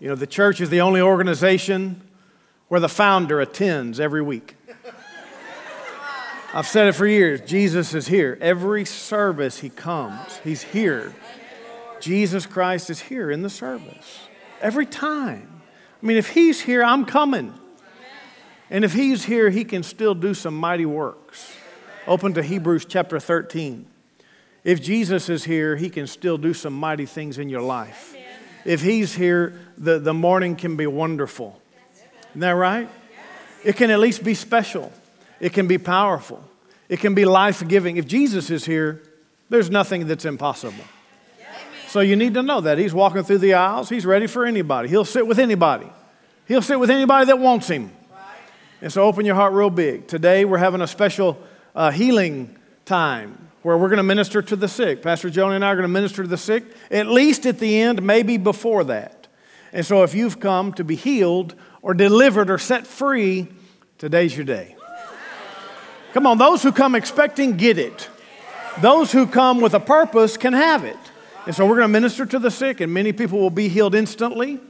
You know, the church is the only organization where the founder attends every week. I've said it for years. Jesus is here. Every service he comes, he's here. Jesus Christ is here in the service. Every time. I mean, if he's here, I'm coming. And if he's here, he can still do some mighty works. Open to Hebrews chapter 13. If Jesus is here, he can still do some mighty things in your life. If he's here, the, the morning can be wonderful. Isn't that right? It can at least be special. It can be powerful. It can be life giving. If Jesus is here, there's nothing that's impossible. So you need to know that. He's walking through the aisles. He's ready for anybody. He'll sit with anybody. He'll sit with anybody that wants him. And so open your heart real big. Today we're having a special uh, healing time where we're going to minister to the sick. Pastor Joni and I are going to minister to the sick, at least at the end, maybe before that. And so if you've come to be healed or delivered or set free, today's your day. Come on, those who come expecting, get it. Those who come with a purpose can have it. And so we're going to minister to the sick, and many people will be healed instantly.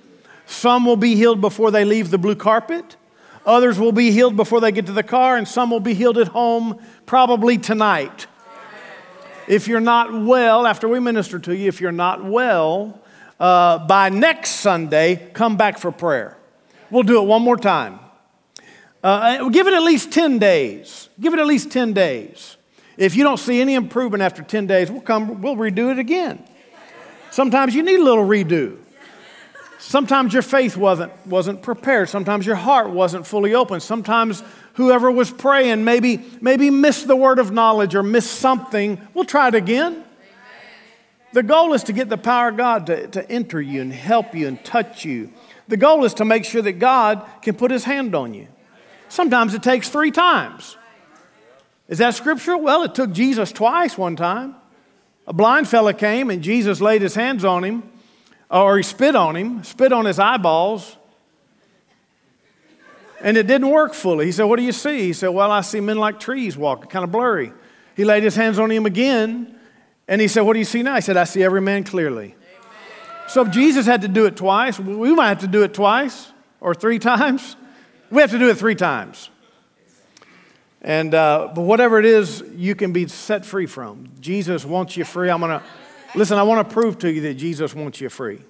Some will be healed before they leave the blue carpet. Others will be healed before they get to the car, and some will be healed at home probably tonight. If you're not well, after we minister to you, if you're not well, uh, by next Sunday, come back for prayer. We'll do it one more time. Uh, give it at least 10 days. Give it at least 10 days. If you don't see any improvement after 10 days, we'll come, we'll redo it again. Sometimes you need a little redo. Sometimes your faith wasn't, wasn't prepared. Sometimes your heart wasn't fully open. Sometimes whoever was praying maybe, maybe missed the word of knowledge or missed something. We'll try it again. The goal is to get the power of God to, to enter you and help you and touch you. The goal is to make sure that God can put his hand on you. Sometimes it takes three times. Is that scriptural? Well, it took Jesus twice one time. A blind fella came and Jesus laid his hands on him, or he spit on him, spit on his eyeballs, and it didn't work fully. He said, What do you see? He said, Well, I see men like trees walking, kind of blurry. He laid his hands on him again, and he said, What do you see now? He said, I see every man clearly. So if Jesus had to do it twice, we might have to do it twice or three times. We have to do it three times. And uh, but whatever it is, you can be set free from. Jesus wants you free. I'm gonna listen. I want to prove to you that Jesus wants you free.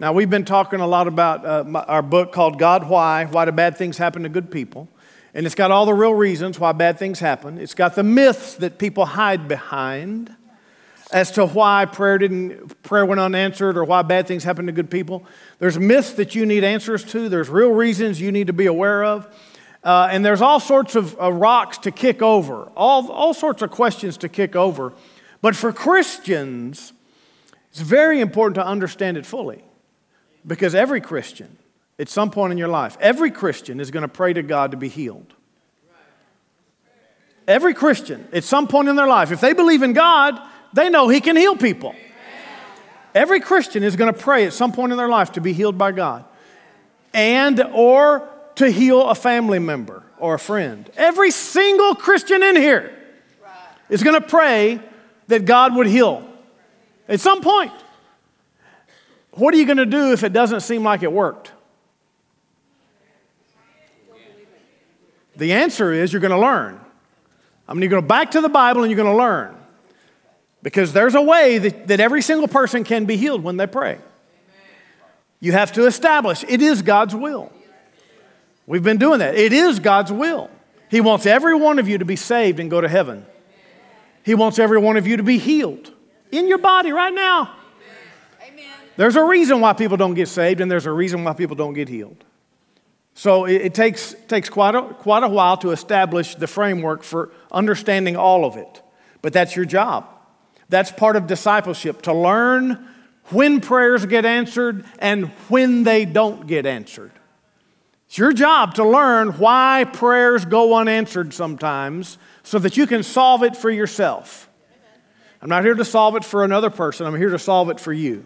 Now we've been talking a lot about uh, my, our book called God Why: Why Do Bad Things Happen to Good People? And it's got all the real reasons why bad things happen. It's got the myths that people hide behind as to why prayer didn't prayer went unanswered or why bad things happen to good people. There's myths that you need answers to. There's real reasons you need to be aware of. Uh, and there's all sorts of uh, rocks to kick over, all, all sorts of questions to kick over. But for Christians, it's very important to understand it fully because every Christian, at some point in your life, every Christian is going to pray to God to be healed. Every Christian, at some point in their life, if they believe in God, they know He can heal people. Every Christian is going to pray at some point in their life to be healed by God and or to heal a family member or a friend. Every single Christian in here is going to pray that God would heal at some point. What are you going to do if it doesn't seem like it worked? The answer is you're going to learn. I mean, you're going to go back to the Bible and you're going to learn. Because there's a way that, that every single person can be healed when they pray. You have to establish it is God's will. We've been doing that. It is God's will. He wants every one of you to be saved and go to heaven. He wants every one of you to be healed in your body right now. There's a reason why people don't get saved, and there's a reason why people don't get healed. So it, it takes, takes quite, a, quite a while to establish the framework for understanding all of it. But that's your job. That's part of discipleship to learn when prayers get answered and when they don't get answered. It's your job to learn why prayers go unanswered sometimes so that you can solve it for yourself. I'm not here to solve it for another person, I'm here to solve it for you.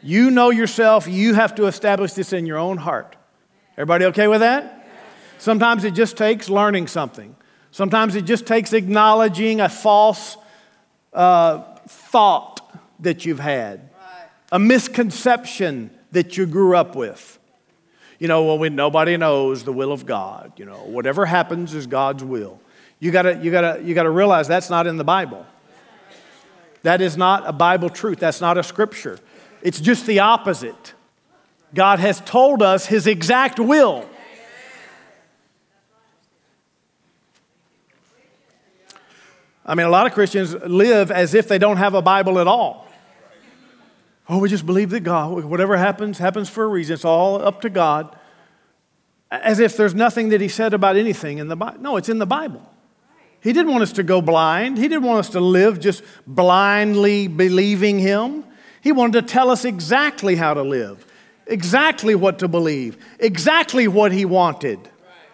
You know yourself, you have to establish this in your own heart. Everybody okay with that? Sometimes it just takes learning something. Sometimes it just takes acknowledging a false uh, thought that you've had, a misconception that you grew up with. You know, well, when nobody knows the will of God, you know, whatever happens is God's will. You gotta, you gotta, you gotta realize that's not in the Bible. That is not a Bible truth. That's not a scripture. It's just the opposite. God has told us his exact will. I mean, a lot of Christians live as if they don't have a Bible at all. Oh, we just believe that God, whatever happens, happens for a reason. It's all up to God. As if there's nothing that He said about anything in the Bible. No, it's in the Bible. He didn't want us to go blind. He didn't want us to live just blindly believing Him. He wanted to tell us exactly how to live, exactly what to believe, exactly what He wanted.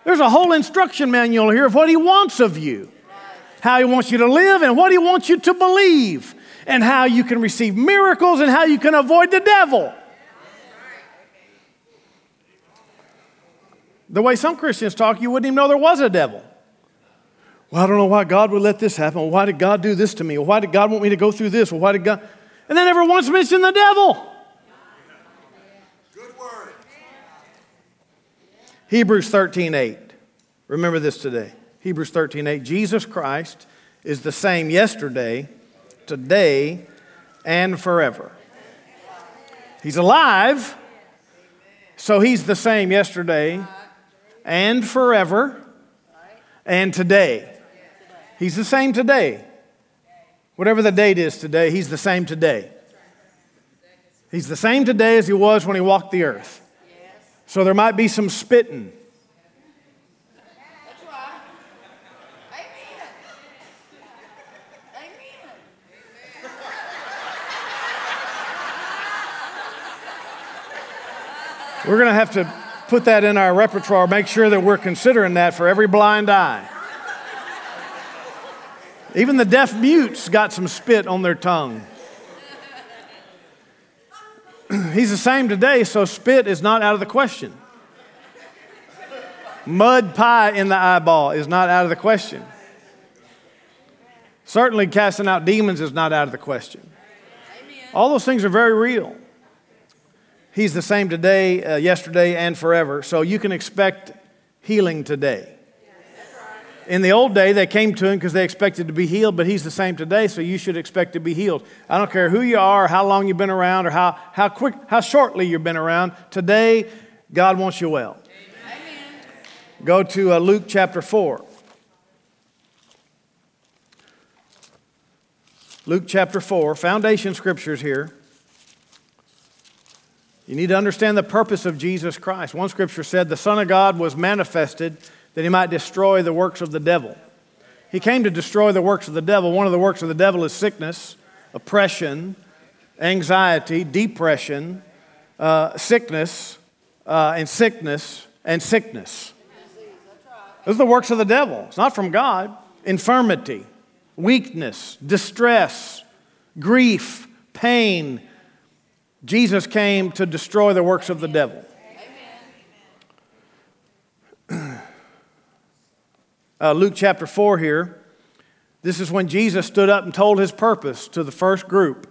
There's a whole instruction manual here of what He wants of you, how He wants you to live, and what He wants you to believe and how you can receive miracles and how you can avoid the devil. The way some Christians talk, you wouldn't even know there was a devil. Well, I don't know why God would let this happen. Why did God do this to me? Why did God want me to go through this? Why did God? And then never once mention the devil. Good word. Hebrews 13 8. Remember this today. Hebrews 13 8. Jesus Christ is the same yesterday, today, and forever. He's alive, so he's the same yesterday and forever and today. He's the same today. Whatever the date is today, he's the same today. He's the same today as he was when he walked the earth. So there might be some spitting We're going to have to put that in our repertoire, make sure that we're considering that for every blind eye. Even the deaf mutes got some spit on their tongue. He's the same today, so spit is not out of the question. Mud pie in the eyeball is not out of the question. Certainly, casting out demons is not out of the question. All those things are very real. He's the same today, uh, yesterday, and forever. So you can expect healing today. In the old day, they came to him because they expected to be healed, but he's the same today, so you should expect to be healed. I don't care who you are, how long you've been around, or how, how quick, how shortly you've been around. Today, God wants you well. Amen. Go to uh, Luke chapter 4. Luke chapter 4, foundation scriptures here. You need to understand the purpose of Jesus Christ. One scripture said, The Son of God was manifested that he might destroy the works of the devil. He came to destroy the works of the devil. One of the works of the devil is sickness, oppression, anxiety, depression, uh, sickness, uh, and sickness, and sickness. Those are the works of the devil. It's not from God. Infirmity, weakness, distress, grief, pain, Jesus came to destroy the works of the devil. Uh, Luke chapter 4 here. This is when Jesus stood up and told his purpose to the first group.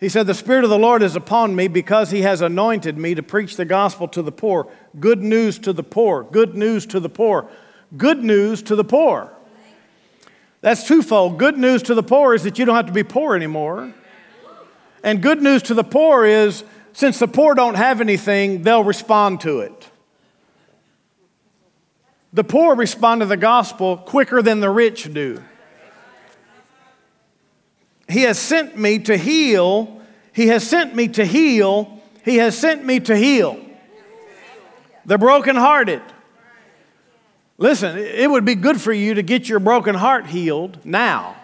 He said, The Spirit of the Lord is upon me because he has anointed me to preach the gospel to the poor. Good news to the poor. Good news to the poor. Good news to the poor. That's twofold. Good news to the poor is that you don't have to be poor anymore. And good news to the poor is since the poor don't have anything, they'll respond to it. The poor respond to the gospel quicker than the rich do. He has sent me to heal. He has sent me to heal. He has sent me to heal the brokenhearted. Listen, it would be good for you to get your broken heart healed now.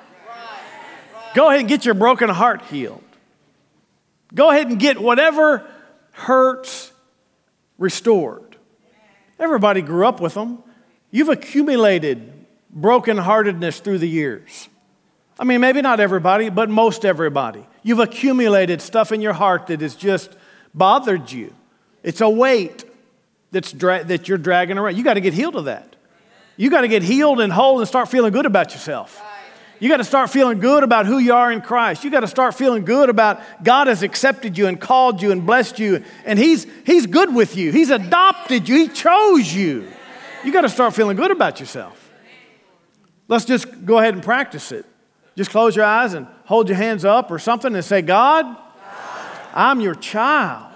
Go ahead and get your broken heart healed. Go ahead and get whatever hurts restored. Everybody grew up with them. You've accumulated brokenheartedness through the years. I mean, maybe not everybody, but most everybody. You've accumulated stuff in your heart that has just bothered you. It's a weight that's dra- that you're dragging around. You got to get healed of that. You got to get healed and whole and start feeling good about yourself. You got to start feeling good about who you are in Christ. You got to start feeling good about God has accepted you and called you and blessed you, and He's, he's good with you. He's adopted you, He chose you. You got to start feeling good about yourself. Let's just go ahead and practice it. Just close your eyes and hold your hands up or something and say, God, I'm your child.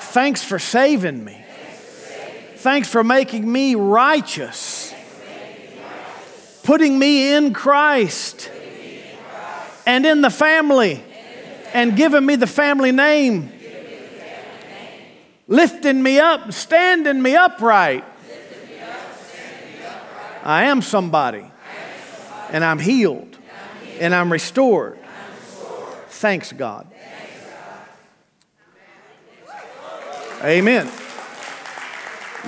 Thanks for saving me. Thanks for making me righteous putting me in Christ and in the family and giving me the family name, lifting me up, standing me upright. I am somebody, and I'm healed, and I'm restored. Thanks, God. Amen.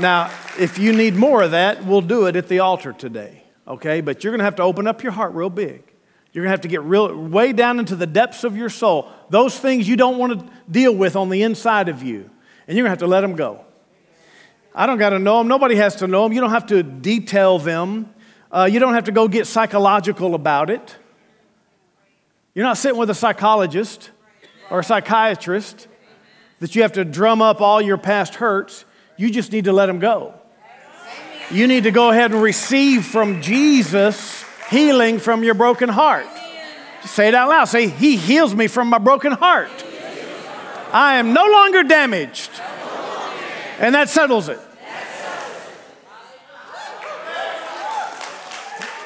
Now, if you need more of that, we'll do it at the altar today okay? But you're going to have to open up your heart real big. You're going to have to get real, way down into the depths of your soul. Those things you don't want to deal with on the inside of you. And you're going to have to let them go. I don't got to know them. Nobody has to know them. You don't have to detail them. Uh, you don't have to go get psychological about it. You're not sitting with a psychologist or a psychiatrist that you have to drum up all your past hurts. You just need to let them go. You need to go ahead and receive from Jesus healing from your broken heart. say it out loud. Say, He heals me from my broken heart. I am no longer damaged. And that settles it.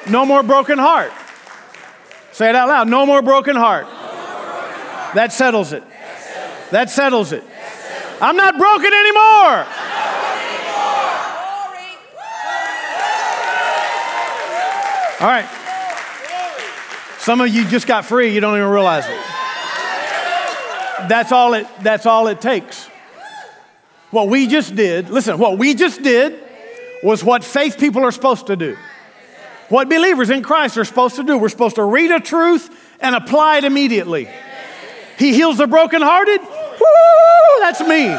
No more broken heart. Say it out loud. No more broken heart. That settles it. That settles it. I'm not broken anymore. All right. Some of you just got free, you don't even realize it. That's all it, that's all it takes. What we just did, listen, what we just did was what faith people are supposed to do. What believers in Christ are supposed to do. We're supposed to read a truth and apply it immediately. He heals the brokenhearted. Woo, that's me.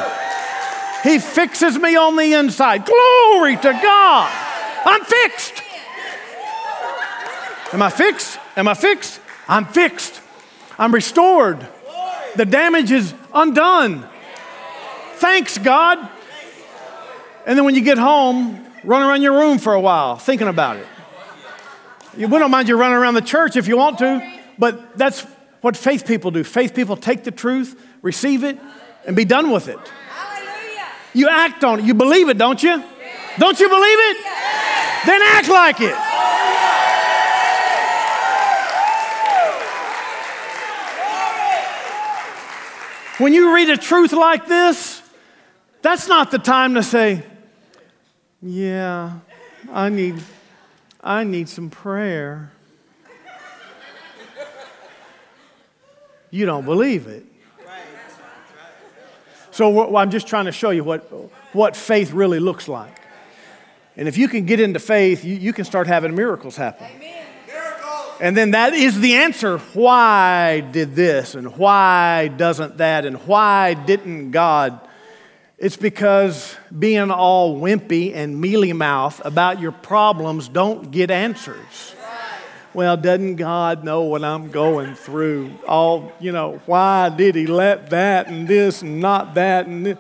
He fixes me on the inside. Glory to God. I'm fixed. Am I fixed? Am I fixed? I'm fixed. I'm restored. The damage is undone. Thanks, God. And then when you get home, run around your room for a while thinking about it. We don't mind you running around the church if you want to, but that's what faith people do. Faith people take the truth, receive it, and be done with it. You act on it. You believe it, don't you? Don't you believe it? Then act like it. When you read a truth like this, that's not the time to say, Yeah, I need, I need some prayer. You don't believe it. So I'm just trying to show you what, what faith really looks like. And if you can get into faith, you, you can start having miracles happen. Amen. And then that is the answer. Why did this? And why doesn't that? And why didn't God? It's because being all wimpy and mealy mouth about your problems don't get answers. Well, doesn't God know what I'm going through? All, you know, why did He let that and this and not that and this?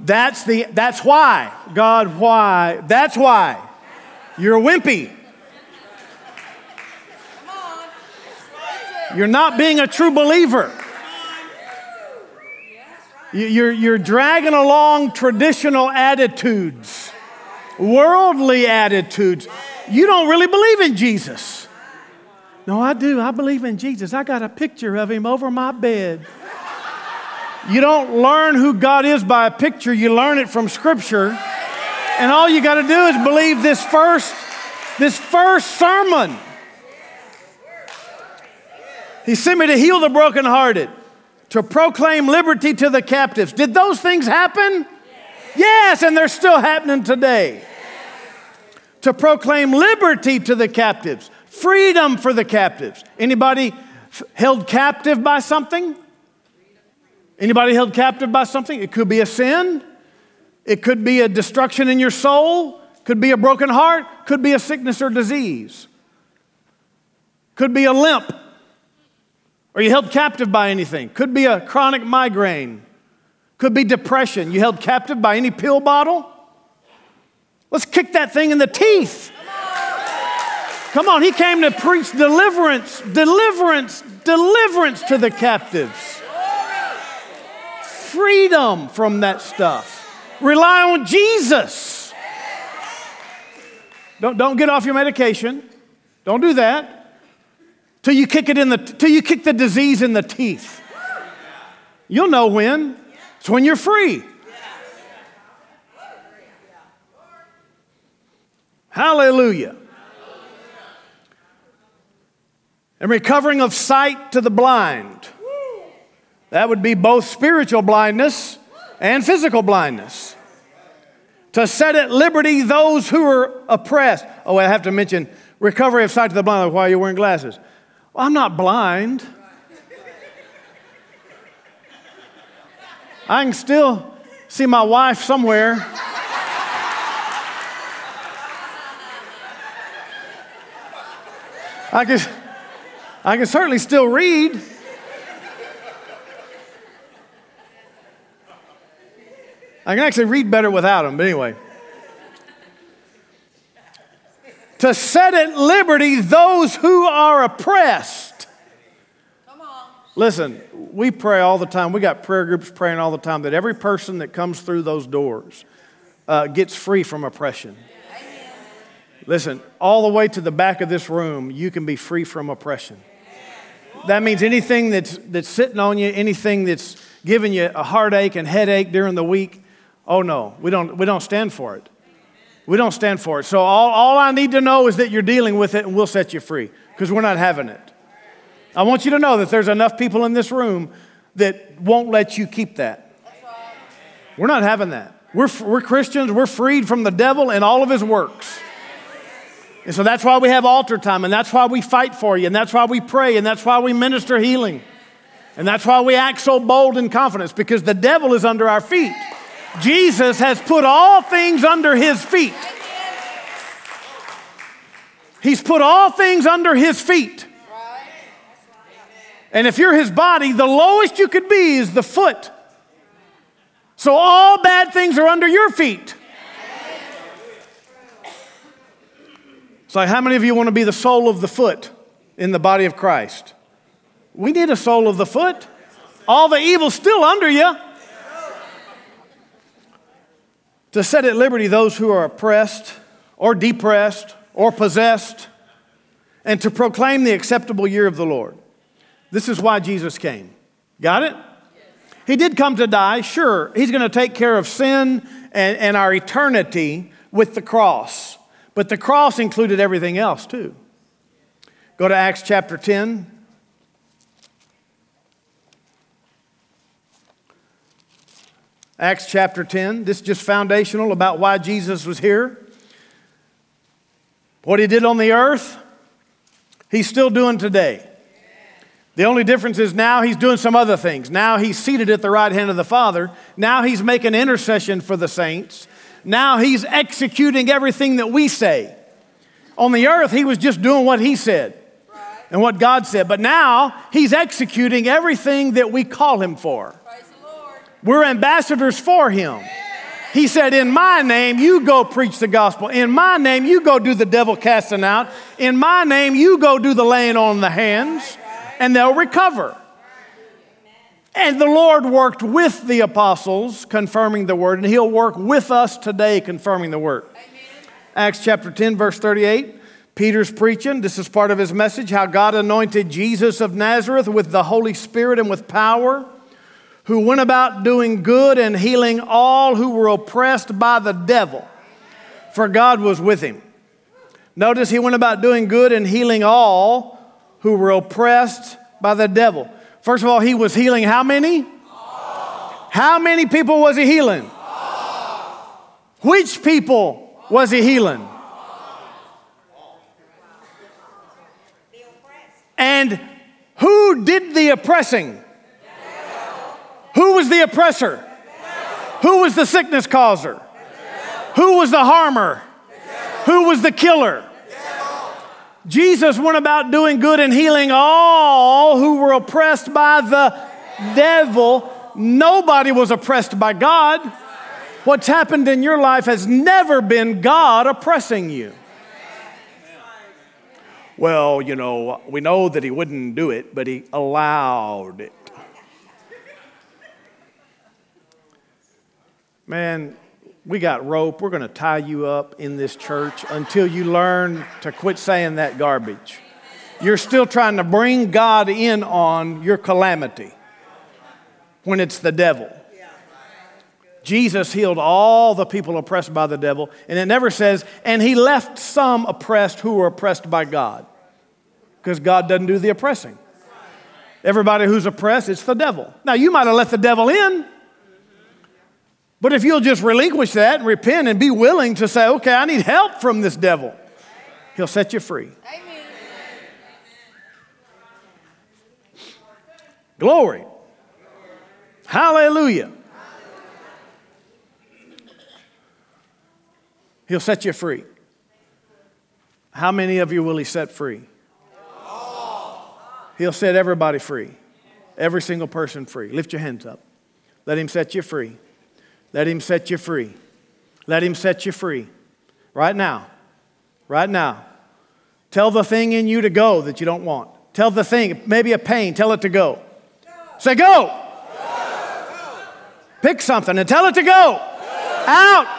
That's, the, that's why. God, why? That's why. You're wimpy. You're not being a true believer. You're, you're dragging along traditional attitudes, worldly attitudes. You don't really believe in Jesus. No, I do. I believe in Jesus. I got a picture of him over my bed. You don't learn who God is by a picture, you learn it from Scripture. And all you got to do is believe this first, this first sermon. He sent me to heal the brokenhearted, to proclaim liberty to the captives. Did those things happen? Yes, and they're still happening today. To proclaim liberty to the captives, freedom for the captives. Anybody held captive by something? Anybody held captive by something? It could be a sin. It could be a destruction in your soul, could be a broken heart, could be a sickness or disease, could be a limp. Are you held captive by anything? Could be a chronic migraine, could be depression. You held captive by any pill bottle? Let's kick that thing in the teeth. Come on, he came to preach deliverance, deliverance, deliverance to the captives. Freedom from that stuff. Rely on Jesus. Don't, don't get off your medication. Don't do that. Till you kick it in the till you kick the disease in the teeth. You'll know when. It's when you're free. Hallelujah. And recovering of sight to the blind. That would be both spiritual blindness and physical blindness. To set at liberty those who are oppressed. Oh, I have to mention recovery of sight to the blind while you're wearing glasses. Well, I'm not blind. I can still see my wife somewhere. I can, I can certainly still read. I can actually read better without them, but anyway. To set at liberty those who are oppressed. Come on. Listen, we pray all the time. We got prayer groups praying all the time that every person that comes through those doors uh, gets free from oppression. Amen. Listen, all the way to the back of this room, you can be free from oppression. That means anything that's, that's sitting on you, anything that's giving you a heartache and headache during the week, oh no, we don't, we don't stand for it. We don't stand for it. So all, all I need to know is that you're dealing with it and we'll set you free because we're not having it. I want you to know that there's enough people in this room that won't let you keep that. We're not having that. We're, we're Christians, we're freed from the devil and all of his works. And so that's why we have altar time, and that's why we fight for you, and that's why we pray, and that's why we minister healing. And that's why we act so bold and confidence, because the devil is under our feet. Jesus has put all things under his feet. He's put all things under his feet. And if you're his body, the lowest you could be is the foot. So all bad things are under your feet. Like, how many of you want to be the sole of the foot in the body of Christ? We need a sole of the foot. All the evil's still under you. To set at liberty those who are oppressed or depressed or possessed, and to proclaim the acceptable year of the Lord. This is why Jesus came. Got it? He did come to die, sure. He's going to take care of sin and, and our eternity with the cross. But the cross included everything else too. Go to Acts chapter 10. Acts chapter 10. This is just foundational about why Jesus was here. What he did on the earth, he's still doing today. The only difference is now he's doing some other things. Now he's seated at the right hand of the Father. Now he's making intercession for the saints. Now he's executing everything that we say. On the earth, he was just doing what he said and what God said. But now he's executing everything that we call him for. We're ambassadors for him. He said, In my name, you go preach the gospel. In my name, you go do the devil casting out. In my name, you go do the laying on the hands, and they'll recover. And the Lord worked with the apostles, confirming the word, and He'll work with us today, confirming the word. Amen. Acts chapter 10, verse 38. Peter's preaching. This is part of his message how God anointed Jesus of Nazareth with the Holy Spirit and with power, who went about doing good and healing all who were oppressed by the devil, for God was with him. Notice he went about doing good and healing all who were oppressed by the devil. First of all, he was healing how many? How many people was he healing? Which people was he healing? And who did the oppressing? Who was the oppressor? Who was the sickness causer? Who was the harmer? Who was the killer? Jesus went about doing good and healing all who were oppressed by the devil. Nobody was oppressed by God. What's happened in your life has never been God oppressing you. Well, you know, we know that he wouldn't do it, but he allowed it. Man, we got rope. We're going to tie you up in this church until you learn to quit saying that garbage. You're still trying to bring God in on your calamity when it's the devil. Jesus healed all the people oppressed by the devil, and it never says, and he left some oppressed who were oppressed by God, because God doesn't do the oppressing. Everybody who's oppressed, it's the devil. Now, you might have let the devil in, but if you'll just relinquish that and repent and be willing to say, okay, I need help from this devil, he'll set you free. Amen. Glory. Hallelujah. He'll set you free. How many of you will He set free? He'll set everybody free. Every single person free. Lift your hands up. Let Him set you free. Let Him set you free. Let Him set you free. Right now. Right now. Tell the thing in you to go that you don't want. Tell the thing, maybe a pain, tell it to go. Say, go. Pick something and tell it to go. Out.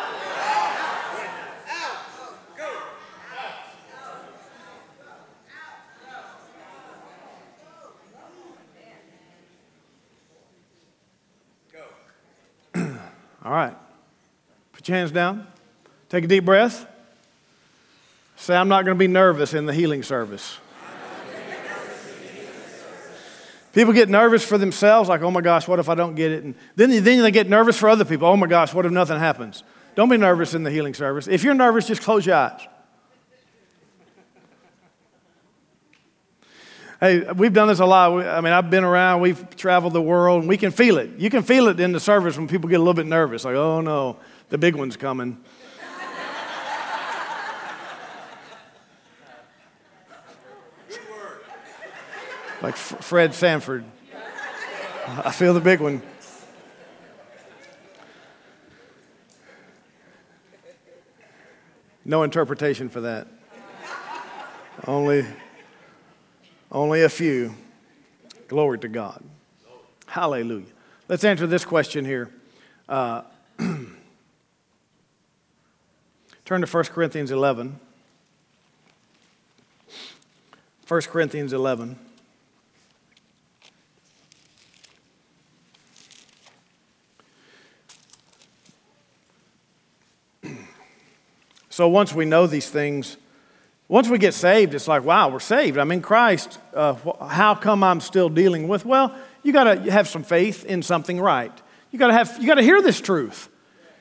All right. Put your hands down. Take a deep breath. Say, I'm not going to be nervous in the healing service. People get nervous for themselves, like, oh my gosh, what if I don't get it? And then, then they get nervous for other people. Oh my gosh, what if nothing happens? Don't be nervous in the healing service. If you're nervous, just close your eyes. Hey, we've done this a lot. I mean, I've been around, we've traveled the world, and we can feel it. You can feel it in the service when people get a little bit nervous, like, oh no, the big one's coming. like Fred Sanford. I feel the big one. No interpretation for that. Only only a few. Glory to God. Hallelujah. Let's answer this question here. Uh, turn to 1 Corinthians 11. 1 Corinthians 11. So once we know these things, once we get saved, it's like, wow, we're saved. I'm in Christ. Uh, how come I'm still dealing with? Well, you got to have some faith in something right. You got to have. You got to hear this truth.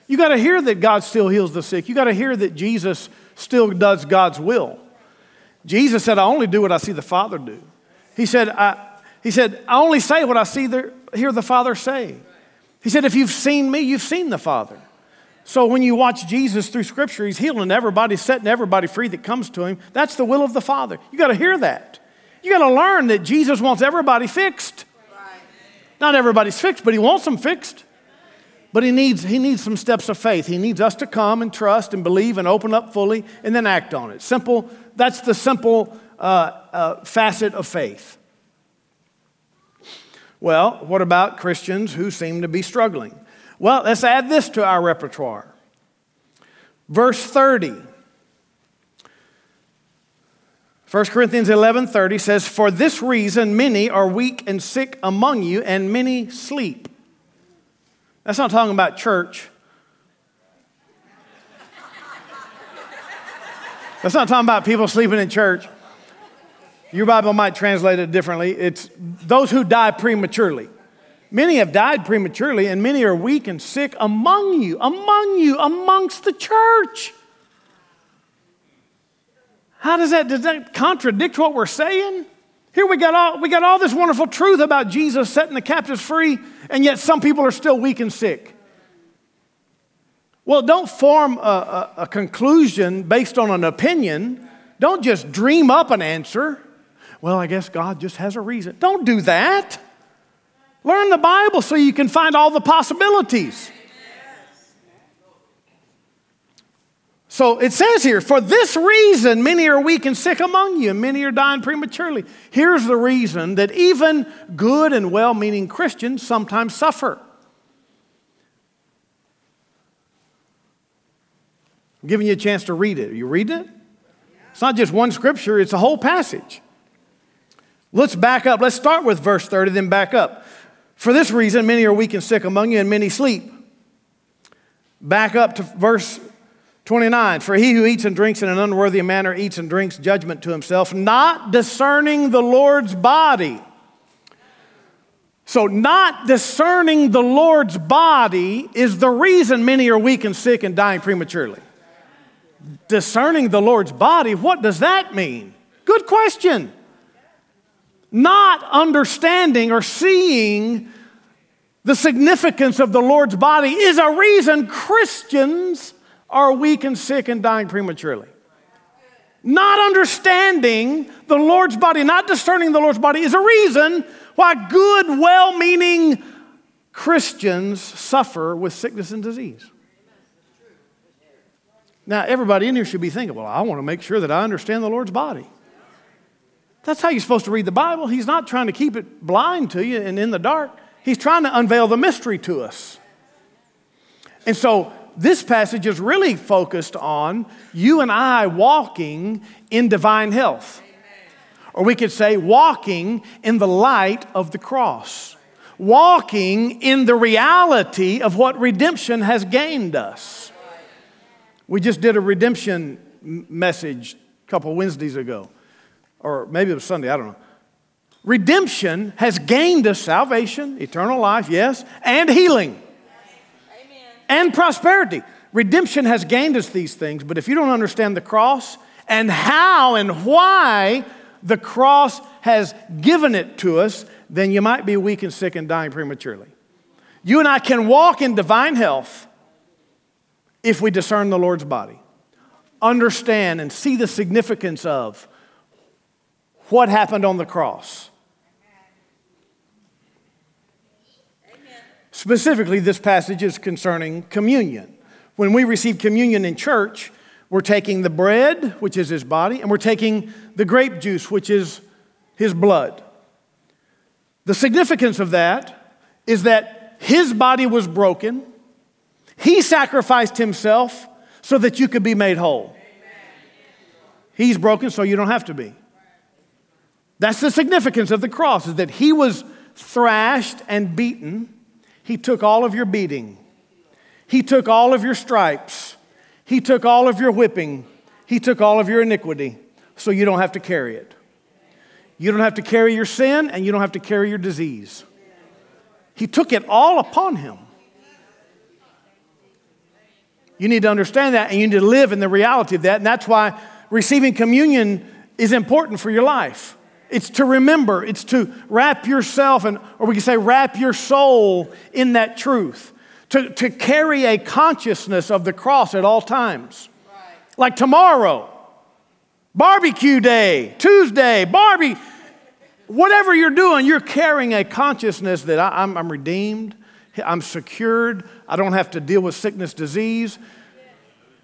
You got to hear that God still heals the sick. You got to hear that Jesus still does God's will. Jesus said, "I only do what I see the Father do." He said, "I." He said, "I only say what I see the, hear the Father say." He said, "If you've seen me, you've seen the Father." So when you watch Jesus through Scripture, He's healing everybody, setting everybody free that comes to Him. That's the will of the Father. You got to hear that. You got to learn that Jesus wants everybody fixed. Not everybody's fixed, but He wants them fixed. But he needs, he needs some steps of faith. He needs us to come and trust and believe and open up fully and then act on it. Simple, that's the simple uh, uh, facet of faith. Well, what about Christians who seem to be struggling? Well, let's add this to our repertoire. Verse 30. 1 Corinthians 11 30 says, For this reason many are weak and sick among you, and many sleep. That's not talking about church. That's not talking about people sleeping in church. Your Bible might translate it differently. It's those who die prematurely. Many have died prematurely, and many are weak and sick among you, among you, amongst the church. How does that, does that contradict what we're saying? Here we got, all, we got all this wonderful truth about Jesus setting the captives free, and yet some people are still weak and sick. Well, don't form a, a, a conclusion based on an opinion. Don't just dream up an answer. Well, I guess God just has a reason. Don't do that. Learn the Bible so you can find all the possibilities. So it says here, for this reason, many are weak and sick among you, and many are dying prematurely. Here's the reason that even good and well meaning Christians sometimes suffer. I'm giving you a chance to read it. Are you reading it? It's not just one scripture, it's a whole passage. Let's back up. Let's start with verse 30, then back up. For this reason, many are weak and sick among you, and many sleep. Back up to verse 29 For he who eats and drinks in an unworthy manner eats and drinks judgment to himself, not discerning the Lord's body. So, not discerning the Lord's body is the reason many are weak and sick and dying prematurely. Discerning the Lord's body, what does that mean? Good question. Not understanding or seeing the significance of the Lord's body is a reason Christians are weak and sick and dying prematurely. Not understanding the Lord's body, not discerning the Lord's body, is a reason why good, well meaning Christians suffer with sickness and disease. Now, everybody in here should be thinking, well, I want to make sure that I understand the Lord's body. That's how you're supposed to read the Bible. He's not trying to keep it blind to you and in the dark, He's trying to unveil the mystery to us. And so, this passage is really focused on you and I walking in divine health. Or we could say, walking in the light of the cross, walking in the reality of what redemption has gained us. We just did a redemption message a couple Wednesdays ago, or maybe it was Sunday, I don't know. Redemption has gained us salvation, eternal life, yes, and healing and prosperity. Redemption has gained us these things, but if you don't understand the cross and how and why the cross has given it to us, then you might be weak and sick and dying prematurely. You and I can walk in divine health if we discern the Lord's body, understand and see the significance of what happened on the cross. Specifically, this passage is concerning communion. When we receive communion in church, we're taking the bread, which is his body, and we're taking the grape juice, which is his blood. The significance of that is that his body was broken, he sacrificed himself so that you could be made whole. He's broken so you don't have to be. That's the significance of the cross is that he was thrashed and beaten he took all of your beating. He took all of your stripes. He took all of your whipping. He took all of your iniquity so you don't have to carry it. You don't have to carry your sin and you don't have to carry your disease. He took it all upon him. You need to understand that and you need to live in the reality of that. And that's why receiving communion is important for your life. It's to remember, it's to wrap yourself, and, or we can say wrap your soul in that truth, to, to carry a consciousness of the cross at all times. Right. Like tomorrow, barbecue day, Tuesday, Barbie, whatever you're doing, you're carrying a consciousness that I, I'm, I'm redeemed, I'm secured, I don't have to deal with sickness, disease.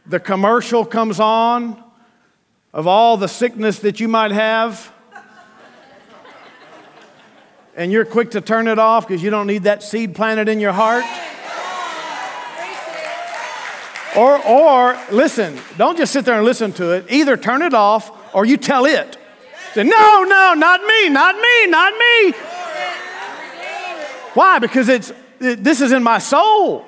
The commercial comes on of all the sickness that you might have and you're quick to turn it off because you don't need that seed planted in your heart. Or, or listen, don't just sit there and listen to it. Either turn it off or you tell it. Say, no, no, not me, not me, not me. Why? Because it's it, this is in my soul.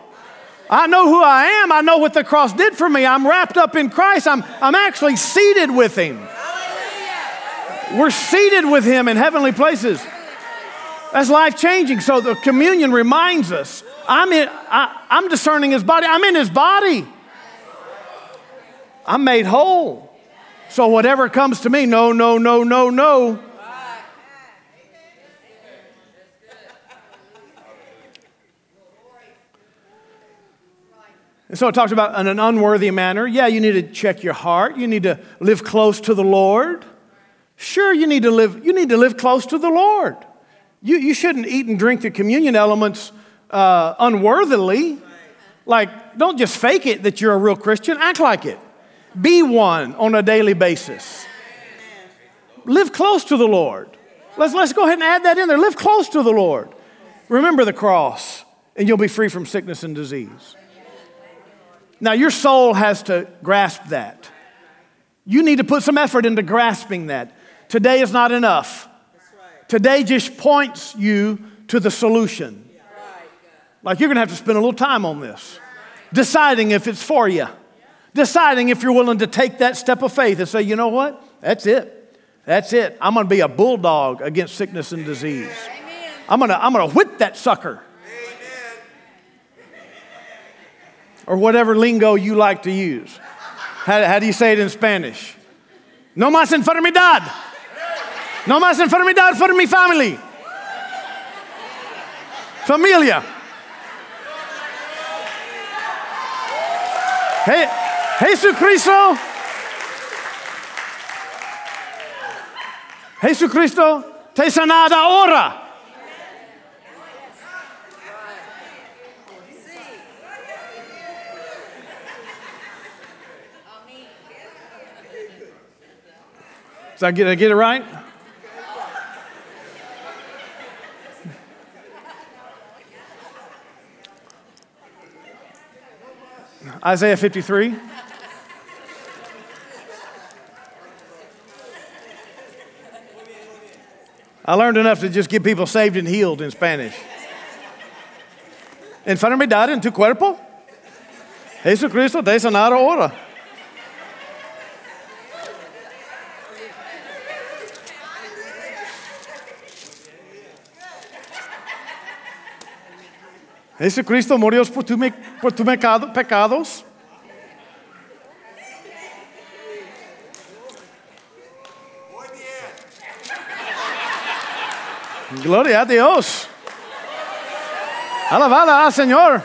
I know who I am. I know what the cross did for me. I'm wrapped up in Christ. I'm, I'm actually seated with Him. We're seated with Him in heavenly places. That's life changing. So the communion reminds us I'm, in, I, I'm discerning his body, I'm in his body. I'm made whole. So whatever comes to me, no, no, no, no, no. And so it talks about in an unworthy manner. Yeah, you need to check your heart. You need to live close to the Lord. Sure, you need to live, you need to live close to the Lord. You, you shouldn't eat and drink the communion elements uh, unworthily. Like, don't just fake it that you're a real Christian, act like it. Be one on a daily basis. Live close to the Lord. Let's, let's go ahead and add that in there. Live close to the Lord. Remember the cross, and you'll be free from sickness and disease. Now, your soul has to grasp that. You need to put some effort into grasping that. Today is not enough. Today just points you to the solution. Like you're going to have to spend a little time on this, deciding if it's for you, deciding if you're willing to take that step of faith and say, you know what? That's it. That's it. I'm going to be a bulldog against sickness and disease. I'm going to, I'm going to whip that sucker. Or whatever lingo you like to use. How, how do you say it in Spanish? No más enfermedad. No más enfermedad for mi family. Familia. Hey, Jesucristo. Jesucristo te sanada ahora. Did I get, did I get it right? Isaiah 53. I learned enough to just get people saved and healed in Spanish. In front of Enfermedad en tu cuerpo. Jesucristo te sanará ahora. Jesucristo murió por tu, por tu pecado, pecados. Gloria a Dios. Alabada al Señor.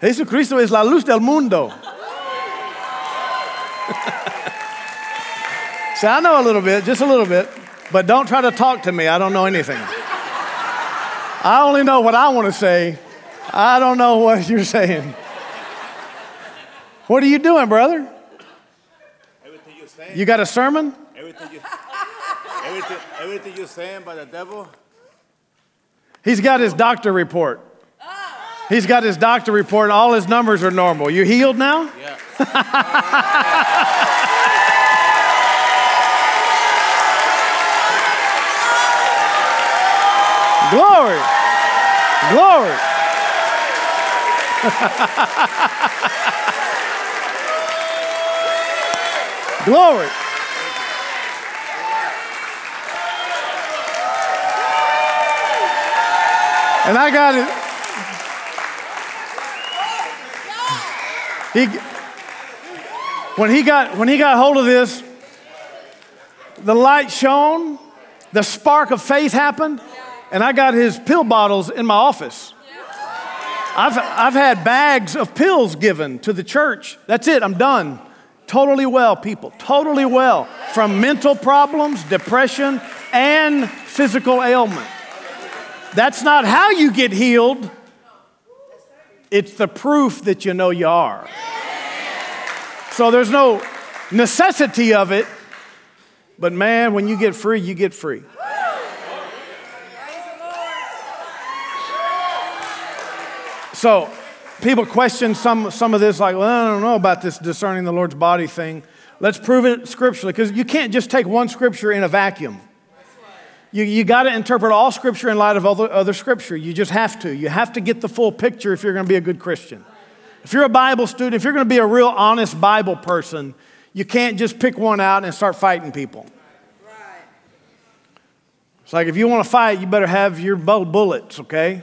Jesucristo es la luz del mundo. See, I know a little bit, just a little bit, but don't try to talk to me. I don't know anything. I only know what I want to say. I don't know what you're saying. What are you doing, brother? Everything you're saying. You got a sermon? Everything, you, everything, everything you're saying by the devil. He's got his doctor report. He's got his doctor report, all his numbers are normal. You healed now? Yeah. Glory. Glory. And I got it. He, when he got when he got hold of this, the light shone, the spark of faith happened, and I got his pill bottles in my office. I've, I've had bags of pills given to the church. That's it, I'm done. Totally well, people, totally well. From mental problems, depression, and physical ailment. That's not how you get healed, it's the proof that you know you are. So there's no necessity of it, but man, when you get free, you get free. So people question some, some of this, like, well, I don't know about this discerning the Lord's body thing. Let's prove it scripturally, because you can't just take one scripture in a vacuum. You, you got to interpret all scripture in light of other, other scripture. You just have to. You have to get the full picture if you're going to be a good Christian. If you're a Bible student, if you're going to be a real honest Bible person, you can't just pick one out and start fighting people. It's like if you want to fight, you better have your bullets, okay?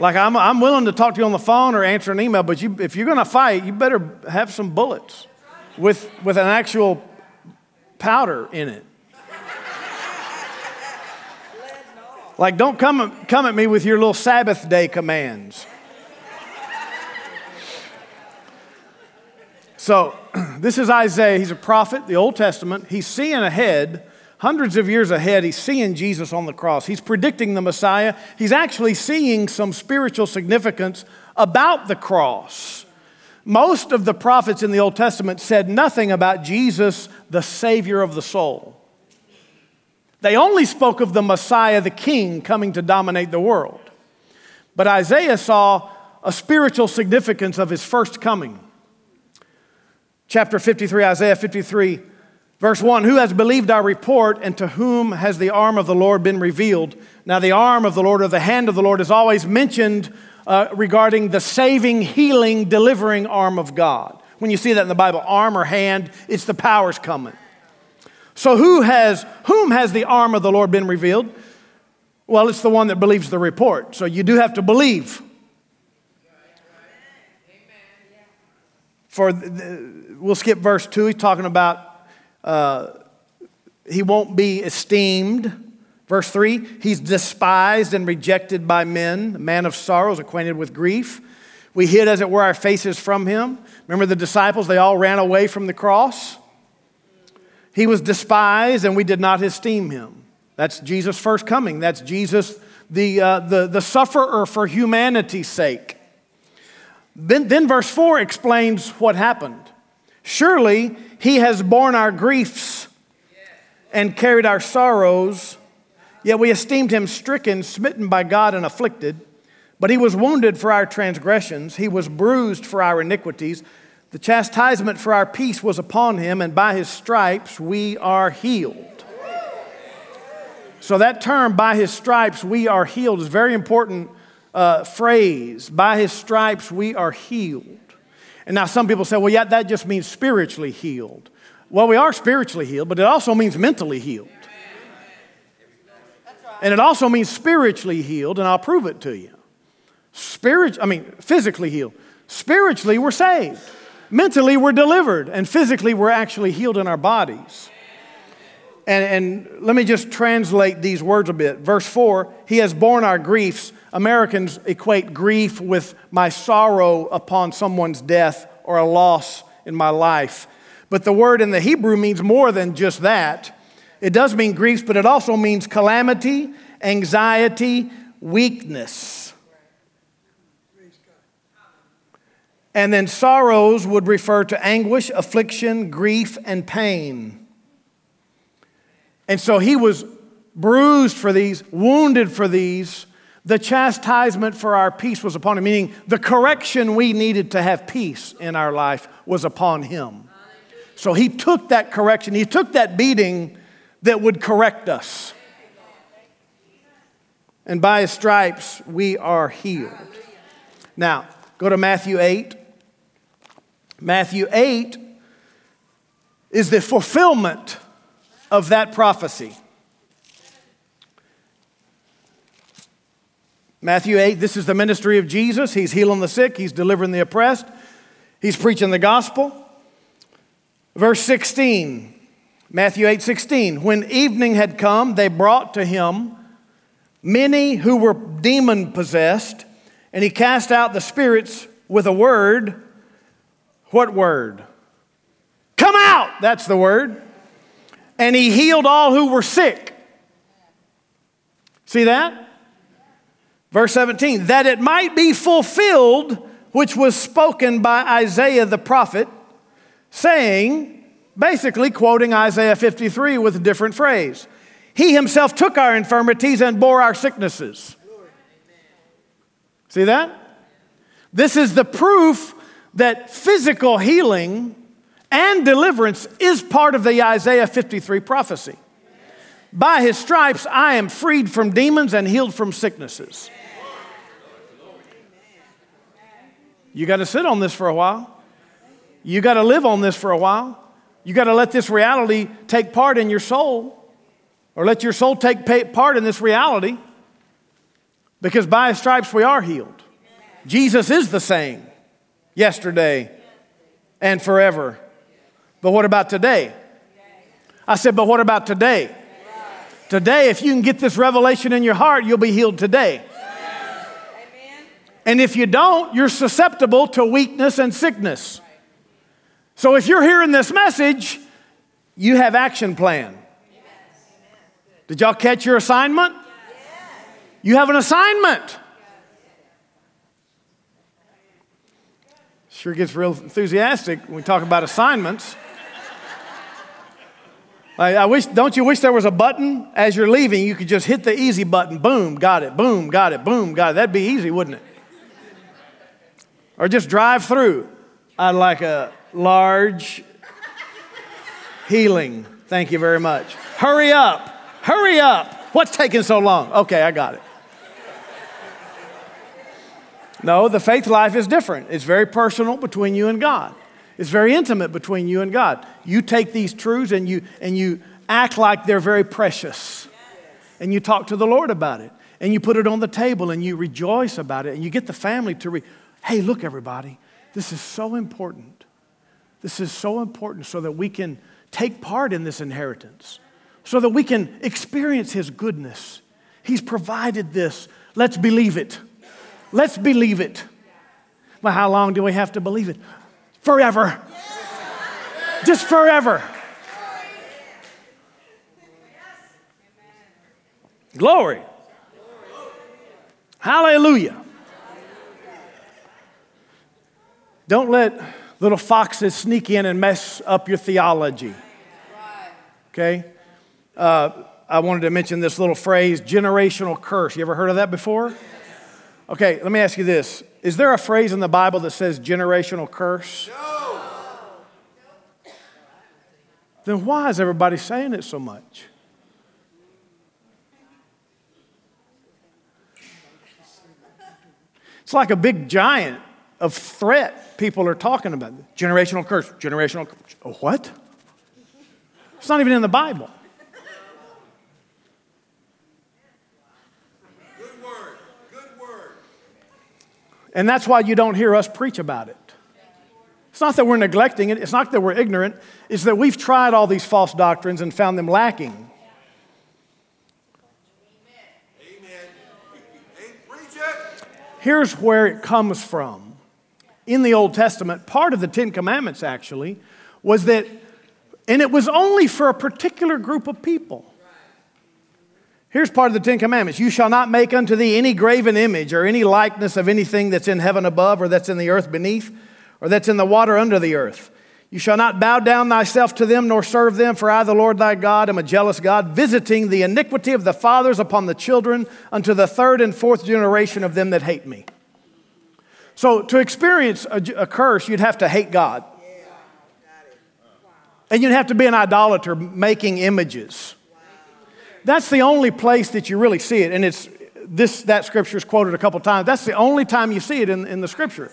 Like, I'm, I'm willing to talk to you on the phone or answer an email, but you, if you're going to fight, you better have some bullets with, with an actual powder in it. Like, don't come, come at me with your little Sabbath day commands. So, this is Isaiah. He's a prophet, the Old Testament. He's seeing ahead, hundreds of years ahead. He's seeing Jesus on the cross. He's predicting the Messiah. He's actually seeing some spiritual significance about the cross. Most of the prophets in the Old Testament said nothing about Jesus, the Savior of the soul. They only spoke of the Messiah, the King, coming to dominate the world. But Isaiah saw a spiritual significance of his first coming. Chapter 53, Isaiah 53, verse 1 Who has believed our report, and to whom has the arm of the Lord been revealed? Now, the arm of the Lord or the hand of the Lord is always mentioned uh, regarding the saving, healing, delivering arm of God. When you see that in the Bible, arm or hand, it's the powers coming. So who has whom has the arm of the Lord been revealed? Well, it's the one that believes the report. So you do have to believe. For the, we'll skip verse two. He's talking about uh, he won't be esteemed. Verse 3 He's despised and rejected by men, a man of sorrows, acquainted with grief. We hid, as it were, our faces from him. Remember the disciples? They all ran away from the cross. He was despised, and we did not esteem him. That's Jesus' first coming. That's Jesus, the, uh, the, the sufferer for humanity's sake. Then, then verse 4 explains what happened. Surely he has borne our griefs and carried our sorrows, yet we esteemed him stricken, smitten by God, and afflicted. But he was wounded for our transgressions, he was bruised for our iniquities. The chastisement for our peace was upon him, and by his stripes we are healed. So, that term, by his stripes we are healed, is a very important uh, phrase. By his stripes we are healed. And now some people say, well, yeah, that just means spiritually healed. Well, we are spiritually healed, but it also means mentally healed. And it also means spiritually healed, and I'll prove it to you. Spirit, I mean, physically healed. Spiritually, we're saved. Mentally, we're delivered, and physically, we're actually healed in our bodies. And, and let me just translate these words a bit. Verse 4 He has borne our griefs. Americans equate grief with my sorrow upon someone's death or a loss in my life. But the word in the Hebrew means more than just that. It does mean griefs, but it also means calamity, anxiety, weakness. And then sorrows would refer to anguish, affliction, grief, and pain. And so he was bruised for these, wounded for these. The chastisement for our peace was upon him, meaning the correction we needed to have peace in our life was upon him. So he took that correction, he took that beating that would correct us. And by his stripes, we are healed. Now, go to Matthew 8. Matthew 8 is the fulfillment of that prophecy. Matthew 8, this is the ministry of Jesus. He's healing the sick, he's delivering the oppressed, he's preaching the gospel. Verse 16, Matthew 8 16. When evening had come, they brought to him many who were demon possessed, and he cast out the spirits with a word what word? Come out! That's the word. And he healed all who were sick. See that? Verse 17, that it might be fulfilled, which was spoken by Isaiah the prophet, saying, basically quoting Isaiah 53 with a different phrase. He himself took our infirmities and bore our sicknesses. See that? This is the proof that physical healing and deliverance is part of the Isaiah 53 prophecy. By his stripes, I am freed from demons and healed from sicknesses. You got to sit on this for a while. You got to live on this for a while. You got to let this reality take part in your soul, or let your soul take part in this reality, because by his stripes we are healed. Jesus is the same yesterday, and forever. But what about today? I said, but what about today? Today, if you can get this revelation in your heart, you'll be healed today. And if you don't, you're susceptible to weakness and sickness. So if you're hearing this message, you have action plan. Did y'all catch your assignment? You have an assignment. Sure gets real enthusiastic when we talk about assignments. I, I wish, don't you wish there was a button as you're leaving? You could just hit the easy button. Boom, got it. Boom, got it. Boom, got it. That'd be easy, wouldn't it? Or just drive through. I'd like a large healing. Thank you very much. Hurry up. Hurry up. What's taking so long? Okay, I got it. No, the faith life is different. It's very personal between you and God. It's very intimate between you and God. You take these truths and you and you act like they're very precious. And you talk to the Lord about it. And you put it on the table and you rejoice about it and you get the family to re- Hey, look everybody. This is so important. This is so important so that we can take part in this inheritance. So that we can experience his goodness. He's provided this. Let's believe it. Let's believe it. Well, how long do we have to believe it? Forever. Just forever. Glory. Hallelujah. Don't let little foxes sneak in and mess up your theology. Okay? Uh, I wanted to mention this little phrase, generational curse. You ever heard of that before? Okay, let me ask you this. Is there a phrase in the Bible that says generational curse? No. Then why is everybody saying it so much? It's like a big giant of threat people are talking about. Generational curse, generational curse. What? It's not even in the Bible. And that's why you don't hear us preach about it. It's not that we're neglecting it, it's not that we're ignorant, it's that we've tried all these false doctrines and found them lacking. Here's where it comes from. In the Old Testament, part of the Ten Commandments actually was that, and it was only for a particular group of people. Here's part of the Ten Commandments You shall not make unto thee any graven image or any likeness of anything that's in heaven above, or that's in the earth beneath, or that's in the water under the earth. You shall not bow down thyself to them nor serve them, for I, the Lord thy God, am a jealous God, visiting the iniquity of the fathers upon the children unto the third and fourth generation of them that hate me. So, to experience a, a curse, you'd have to hate God. And you'd have to be an idolater making images. That's the only place that you really see it. And it's this, that scripture is quoted a couple times. That's the only time you see it in, in the scripture.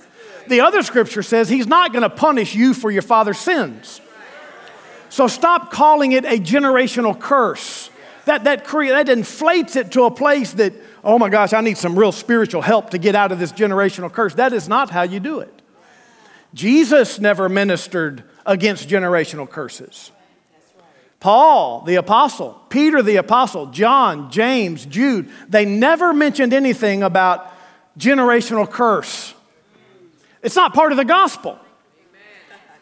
The other scripture says he's not going to punish you for your father's sins. So stop calling it a generational curse. That, that, cre- that inflates it to a place that, oh my gosh, I need some real spiritual help to get out of this generational curse. That is not how you do it. Jesus never ministered against generational curses. Paul, the apostle, Peter, the apostle, John, James, Jude, they never mentioned anything about generational curse. It's not part of the gospel.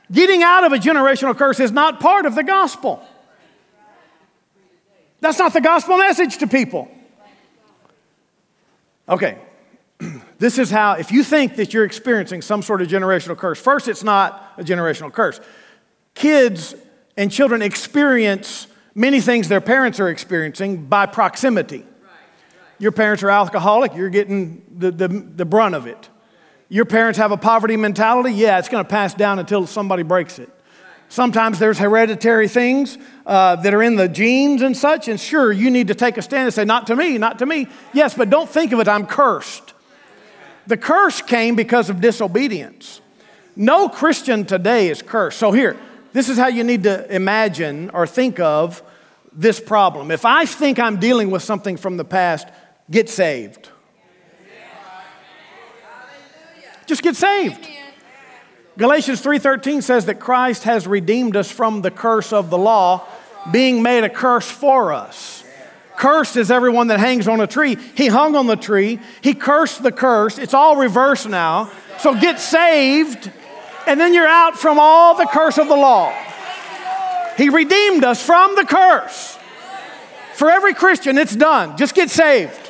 Getting out of a generational curse is not part of the gospel. That's not the gospel message to people. Okay, this is how, if you think that you're experiencing some sort of generational curse, first, it's not a generational curse. Kids and children experience many things their parents are experiencing by proximity. Your parents are alcoholic, you're getting the, the, the brunt of it. Your parents have a poverty mentality, yeah, it's going to pass down until somebody breaks it. Sometimes there's hereditary things uh, that are in the genes and such, and sure, you need to take a stand and say, Not to me, not to me. Yes, but don't think of it, I'm cursed. The curse came because of disobedience. No Christian today is cursed. So, here, this is how you need to imagine or think of this problem. If I think I'm dealing with something from the past, get saved. Just get saved. Galatians 3:13 says that Christ has redeemed us from the curse of the law, being made a curse for us. Cursed is everyone that hangs on a tree. He hung on the tree. He cursed the curse. It's all reversed now. So get saved, and then you're out from all the curse of the law. He redeemed us from the curse. For every Christian, it's done. Just get saved.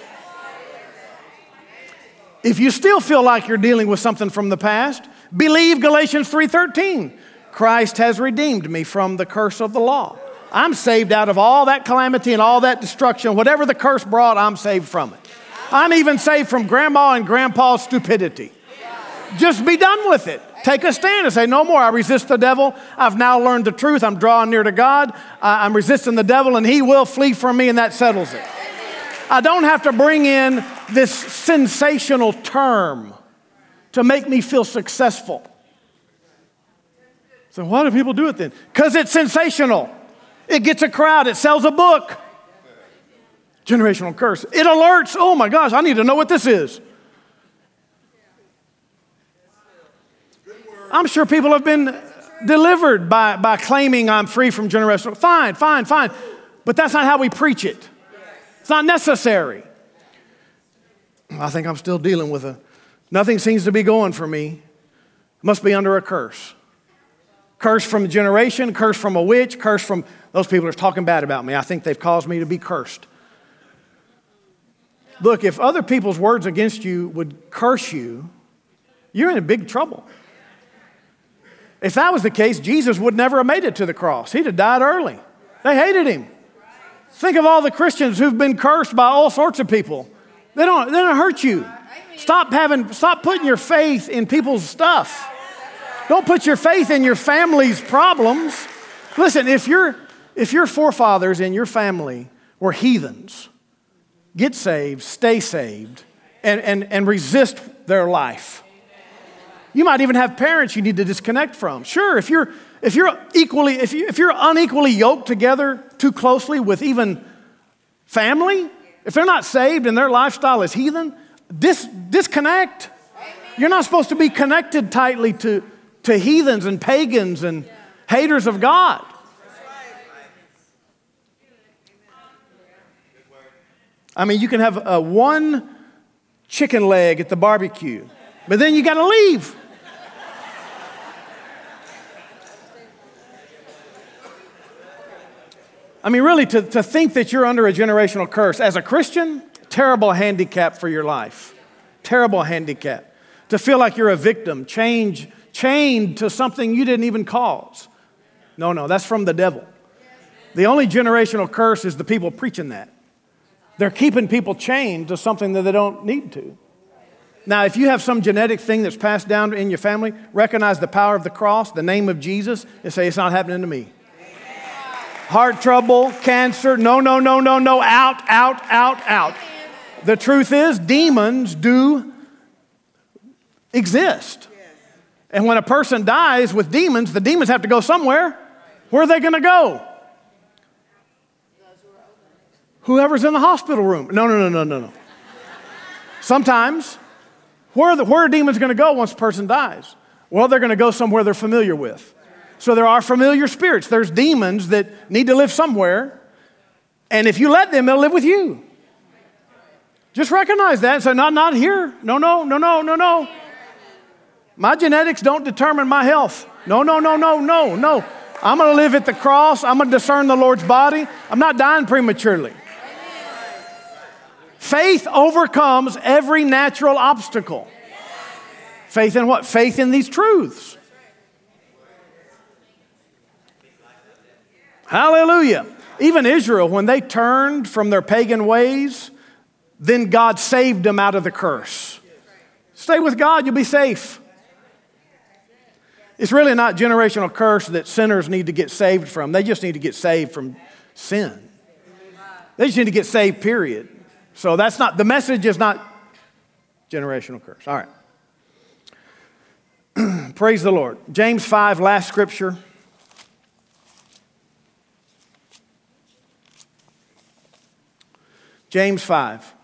If you still feel like you're dealing with something from the past, believe Galatians 3:13. Christ has redeemed me from the curse of the law. I'm saved out of all that calamity and all that destruction. Whatever the curse brought, I'm saved from it. I'm even saved from grandma and grandpa's stupidity. Just be done with it. Take a stand and say, No more. I resist the devil. I've now learned the truth. I'm drawing near to God. I'm resisting the devil, and he will flee from me, and that settles it. I don't have to bring in this sensational term to make me feel successful. So, why do people do it then? Because it's sensational. It gets a crowd, it sells a book. Generational curse. It alerts, oh my gosh, I need to know what this is. I'm sure people have been delivered by, by claiming I'm free from generational. Fine, fine, fine. But that's not how we preach it. It's not necessary. I think I'm still dealing with a, nothing seems to be going for me. Must be under a curse. Curse from a generation, curse from a witch, curse from those people are talking bad about me. I think they've caused me to be cursed. Look, if other people's words against you would curse you, you're in big trouble. If that was the case, Jesus would never have made it to the cross. He'd have died early. They hated him. Think of all the Christians who've been cursed by all sorts of people. They don't, they don't hurt you. Stop having, stop putting your faith in people's stuff. Don't put your faith in your family's problems. Listen, if, you if your forefathers and your family were heathens, get saved, stay saved, and, and, and resist their life. You might even have parents you need to disconnect from. Sure, if you're, if you're equally, if, you, if you're unequally yoked together too closely with even family, if they're not saved and their lifestyle is heathen, dis, disconnect. You're not supposed to be connected tightly to, to heathens and pagans and haters of God. I mean, you can have a one chicken leg at the barbecue, but then you got to leave. I mean, really, to, to think that you're under a generational curse as a Christian, terrible handicap for your life. Terrible handicap. To feel like you're a victim, change, chained to something you didn't even cause. No, no, that's from the devil. The only generational curse is the people preaching that. They're keeping people chained to something that they don't need to. Now, if you have some genetic thing that's passed down in your family, recognize the power of the cross, the name of Jesus, and say, It's not happening to me. Heart trouble, cancer, no, no, no, no, no, out, out, out, out. The truth is, demons do exist. And when a person dies with demons, the demons have to go somewhere. Where are they going to go? Whoever's in the hospital room. No, no, no, no, no, no. Sometimes, where are, the, where are demons going to go once a person dies? Well, they're going to go somewhere they're familiar with. So there are familiar spirits. There's demons that need to live somewhere. And if you let them, they'll live with you. Just recognize that and say, not, not here. No, no, no, no, no, no. My genetics don't determine my health. No, no, no, no, no, no. I'm going to live at the cross. I'm going to discern the Lord's body. I'm not dying prematurely. Faith overcomes every natural obstacle. Faith in what? Faith in these truths. Hallelujah. Even Israel, when they turned from their pagan ways, then God saved them out of the curse. Stay with God, you'll be safe. It's really not generational curse that sinners need to get saved from. They just need to get saved from sin. They just need to get saved, period. So that's not, the message is not generational curse. All right. Praise the Lord. James 5, last scripture. James 5.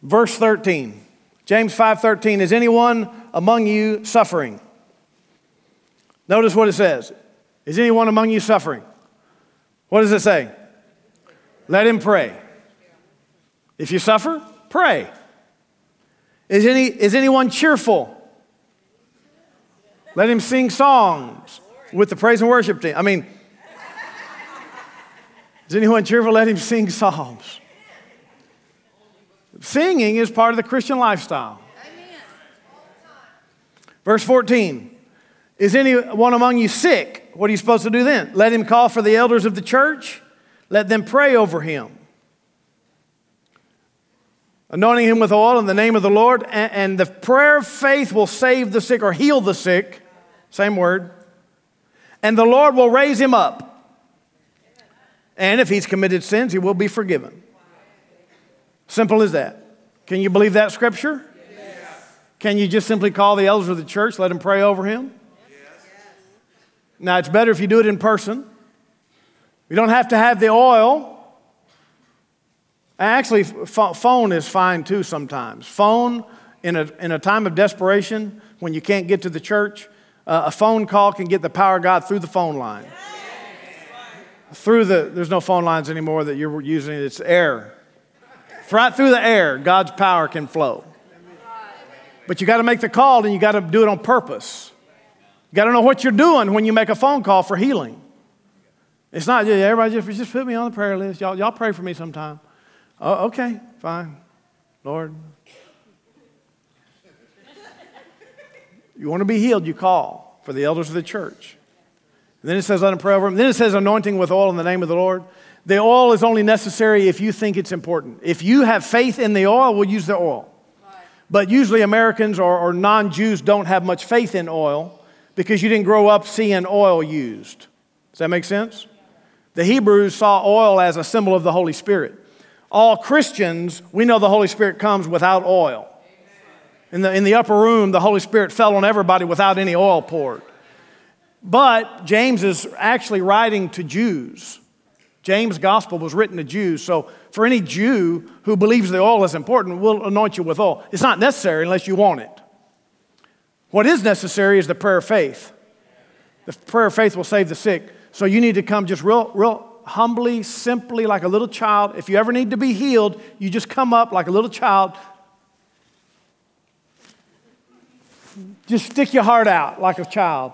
verse 13. James 5:13 is anyone among you suffering? Notice what it says. Is anyone among you suffering? What does it say? Let him pray. If you suffer, pray. Is, any, is anyone cheerful? Let him sing songs with the praise and worship team. I mean, is anyone cheerful? Let him sing psalms. Singing is part of the Christian lifestyle. Verse 14 Is anyone among you sick? What are you supposed to do then? Let him call for the elders of the church, let them pray over him, anointing him with oil in the name of the Lord, and, the prayer of faith will save the sick or heal the sick. Same word. And the Lord will raise him up. And if he's committed sins, he will be forgiven. Simple as that. Can you believe that scripture? Yes. Can you just simply call the elders of the church, let them pray over him? Yes. Now, it's better if you do it in person. You don't have to have the oil. Actually, phone is fine too sometimes. Phone, in a, in a time of desperation, when you can't get to the church, uh, a phone call can get the power of God through the phone line. Through the, there's no phone lines anymore that you're using, it's air. Right through the air, God's power can flow. But you got to make the call and you got to do it on purpose. You got to know what you're doing when you make a phone call for healing. It's not just everybody just, just put me on the prayer list. Y'all, y'all pray for me sometime. Oh, okay, fine. Lord. You want to be healed, you call for the elders of the church. And then it says, let him pray over him. Then it says, anointing with oil in the name of the Lord. The oil is only necessary if you think it's important. If you have faith in the oil, we'll use the oil. But usually Americans or, or non Jews don't have much faith in oil because you didn't grow up seeing oil used. Does that make sense? The Hebrews saw oil as a symbol of the Holy Spirit. All Christians, we know the Holy Spirit comes without oil. In the, in the upper room, the Holy Spirit fell on everybody without any oil poured. But James is actually writing to Jews. James' gospel was written to Jews. So, for any Jew who believes the oil is important, we'll anoint you with oil. It's not necessary unless you want it. What is necessary is the prayer of faith. The prayer of faith will save the sick. So, you need to come just real, real humbly, simply, like a little child. If you ever need to be healed, you just come up like a little child. Just stick your heart out like a child.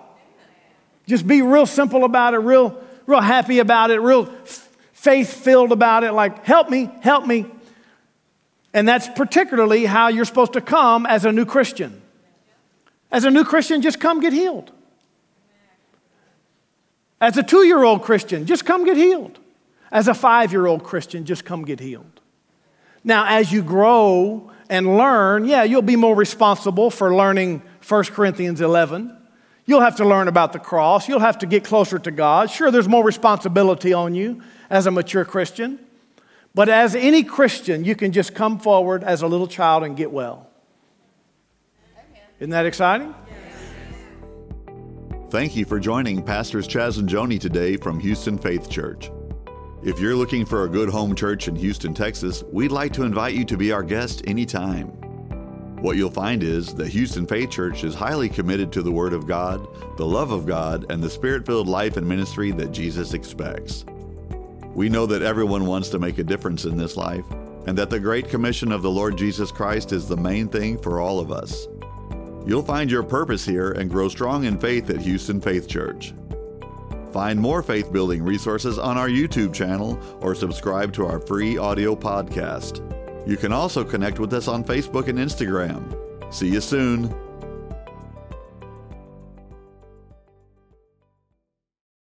Just be real simple about it, real, real happy about it, real faith filled about it, like, help me, help me. And that's particularly how you're supposed to come as a new Christian. As a new Christian, just come get healed. As a two year old Christian, just come get healed. As a five year old Christian, just come get healed. Now, as you grow and learn, yeah, you'll be more responsible for learning 1 Corinthians 11. You'll have to learn about the cross. You'll have to get closer to God. Sure, there's more responsibility on you as a mature Christian. But as any Christian, you can just come forward as a little child and get well. Isn't that exciting? Thank you for joining Pastors Chas and Joni today from Houston Faith Church. If you're looking for a good home church in Houston, Texas, we'd like to invite you to be our guest anytime. What you'll find is that Houston Faith Church is highly committed to the Word of God, the love of God, and the spirit filled life and ministry that Jesus expects. We know that everyone wants to make a difference in this life, and that the Great Commission of the Lord Jesus Christ is the main thing for all of us. You'll find your purpose here and grow strong in faith at Houston Faith Church. Find more faith building resources on our YouTube channel or subscribe to our free audio podcast. You can also connect with us on Facebook and Instagram. See you soon.